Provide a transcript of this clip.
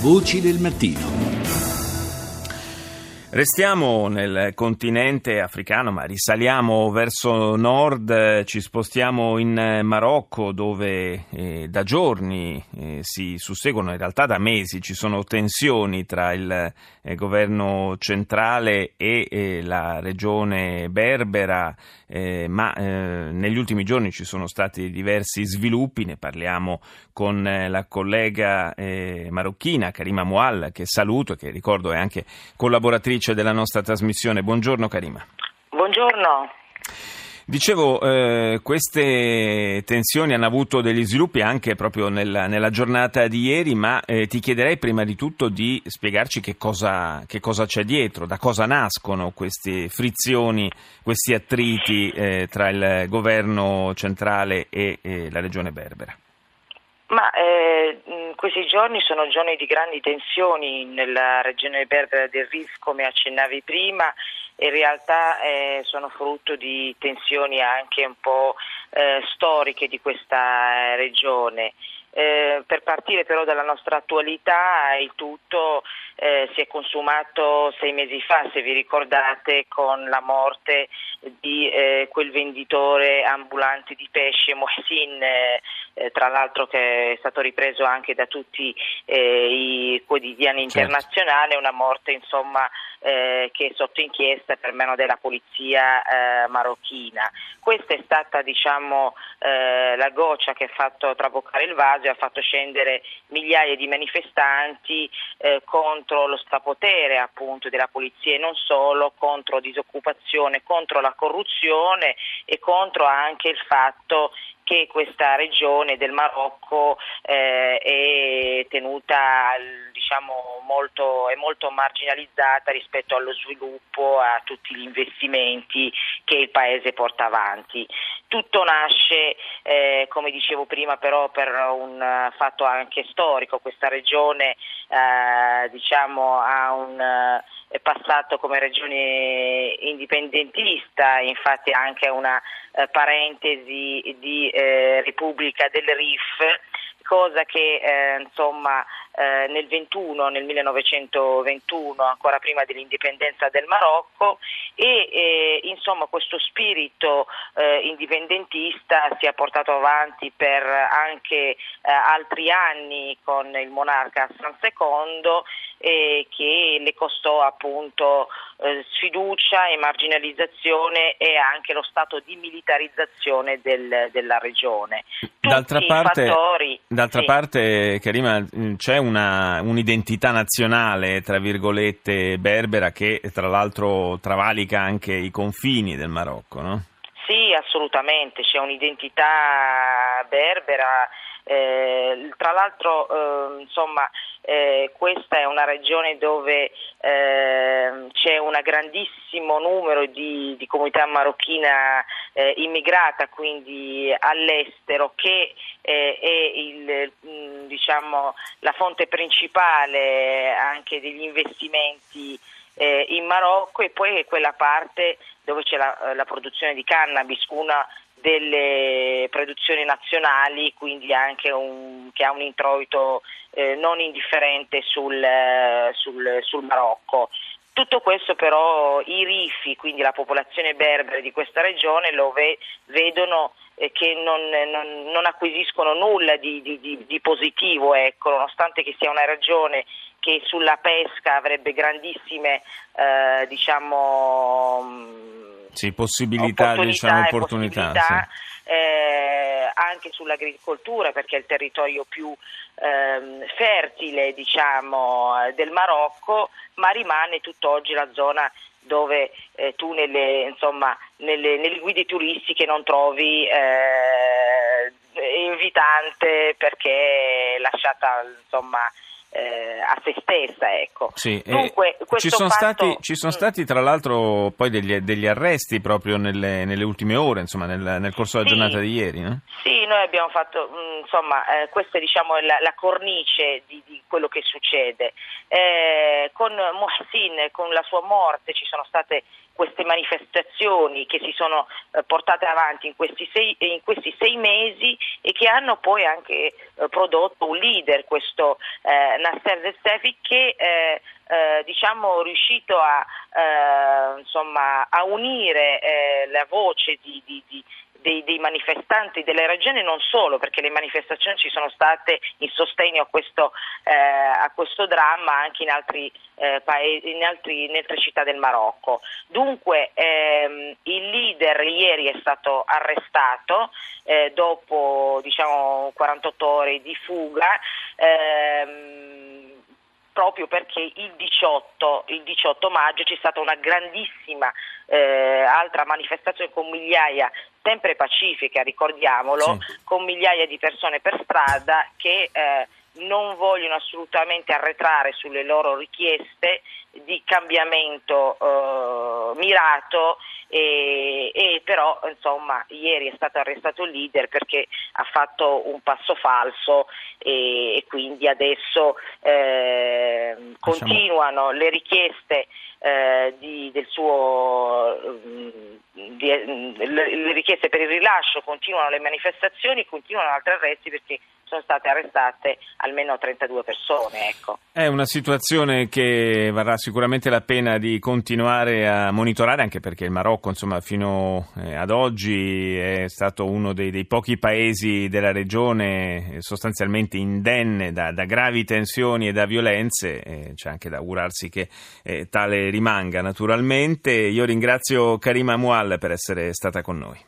Voci del mattino. Restiamo nel continente africano, ma risaliamo verso nord, ci spostiamo in Marocco dove eh, da giorni eh, si susseguono, in realtà da mesi, ci sono tensioni tra il eh, governo centrale e la regione berbera, eh, ma eh, negli ultimi giorni ci sono stati diversi sviluppi, ne parliamo con eh, la collega marocchina Karima Moual, che saluto e che ricordo è anche collaboratrice autrice della nostra trasmissione. Buongiorno Karima. Buongiorno. Dicevo, eh, queste tensioni hanno avuto degli sviluppi anche proprio nella, nella giornata di ieri, ma eh, ti chiederei prima di tutto di spiegarci che cosa, che cosa, c'è dietro, da cosa nascono queste frizioni, questi attriti eh, tra il governo centrale e la regione berbera. Ma eh, questi giorni sono giorni di grandi tensioni nella regione berbera del Rif, come accennavi prima, in realtà eh, sono frutto di tensioni anche un po' eh, storiche di questa regione. Eh, per partire però dalla nostra attualità, il tutto eh, si è consumato sei mesi fa, se vi ricordate, con la morte di eh, quel venditore ambulante di pesce, Mohsin, eh, tra l'altro che è stato ripreso anche da tutti eh, i quotidiani certo. internazionali, una morte insomma eh, che è sotto inchiesta per mano della polizia eh, marocchina. Questa è stata diciamo, eh, la goccia che ha fatto traboccare il vaso e ha fatto scendere migliaia di manifestanti eh, contro lo strapotere appunto, della polizia e non solo, contro disoccupazione, contro la corruzione e contro anche il fatto che questa regione del Marocco eh, è tenuta diciamo, molto, è molto marginalizzata rispetto allo sviluppo, a tutti gli investimenti che il paese porta avanti. Tutto nasce, eh, come dicevo prima, però per un fatto anche storico. Questa regione eh, diciamo, ha un è passato come regione indipendentista, infatti anche una eh, parentesi di eh, Repubblica del Rif, cosa che eh, insomma eh, nel 21, nel 1921, ancora prima dell'indipendenza del Marocco e eh, insomma questo spirito eh, indipendentista si è portato avanti per anche eh, altri anni con il monarca Hassan II che le costò appunto eh, sfiducia e marginalizzazione e anche lo stato di militarizzazione del, della regione. D'altra parte, fattori, d'altra sì. parte, Karima, c'è una, un'identità nazionale, tra virgolette, berbera che tra l'altro travalica anche i confini del Marocco, no? Sì, assolutamente, c'è un'identità berbera eh, tra l'altro eh, insomma, eh, questa è una regione dove ehm, c'è un grandissimo numero di, di comunità marocchina eh, immigrata, quindi all'estero, che eh, è il, mh, diciamo, la fonte principale anche degli investimenti eh, in Marocco e poi è quella parte dove c'è la, la produzione di cannabis, una delle produzioni nazionali, quindi anche un, che ha un introito eh, non indifferente sul, eh, sul, sul Marocco. Tutto questo però i rifi, quindi la popolazione berbere di questa regione, lo ve- vedono eh, che non, non, non, acquisiscono nulla di, di, di positivo, ecco, nonostante che sia una regione che sulla pesca avrebbe grandissime eh, diciamo, sì, possibilità, opportunità, diciamo, opportunità sì. eh, anche sull'agricoltura perché è il territorio più ehm, fertile diciamo, del Marocco, ma rimane tutt'oggi la zona dove eh, tu nelle, insomma, nelle, nelle, guide turistiche non trovi eh, invitante perché è lasciata insomma, eh, a se stessa. Ecco. Sì, Dunque, ci, sono fatto... stati, ci, sono stati, tra l'altro poi degli, degli arresti proprio nelle, nelle, ultime ore, insomma, nel, nel corso della sì, giornata di ieri. No? Sì, noi abbiamo fatto, mm, insomma, eh, questa diciamo, è la, la cornice di, di, quello che succede. Eh, con Mohsin, con la sua morte, ci sono state queste manifestazioni che si sono eh, portate avanti in questi, sei, in questi, sei, mesi e che hanno poi anche eh, prodotto un leader, questo eh, Nasser Destefi che eh, eh, diciamo riuscito a, eh, insomma, a unire eh, la voce di, di, di dei, dei, manifestanti delle regioni, non solo perché le manifestazioni ci sono state in sostegno a questo, eh, a questo dramma anche in, altri, eh, paesi, in, altri, in, altre città del Marocco. Dunque ehm, il leader ieri è stato arrestato eh, dopo diciamo, 48 ore di fuga. Ehm, proprio perché il 18, il 18 maggio c'è stata una grandissima eh, altra manifestazione con migliaia, sempre pacifica, ricordiamolo, sì. con migliaia di persone per strada che eh, non vogliono assolutamente arretrare sulle loro richieste di cambiamento eh, mirato e, e, però insomma ieri è stato arrestato il leader perché ha fatto un passo falso e, e quindi adesso eh, continuano le richieste eh, di, suo, mm, di, mm, le richieste per il rilascio, continuano le manifestazioni, continuano altri arresti perché sono state arrestate almeno 32 persone. Ecco. È una situazione che varrà sicuramente la pena di continuare a monitorare, anche perché il Marocco, insomma, fino eh, ad oggi è stato uno dei, dei pochi paesi della regione eh, sostanzialmente indenne da, da gravi tensioni e da violenze. C'è anche da augurarsi che eh, tale rimanga, naturalmente. Io ringrazio Karima Mual per essere stata con noi.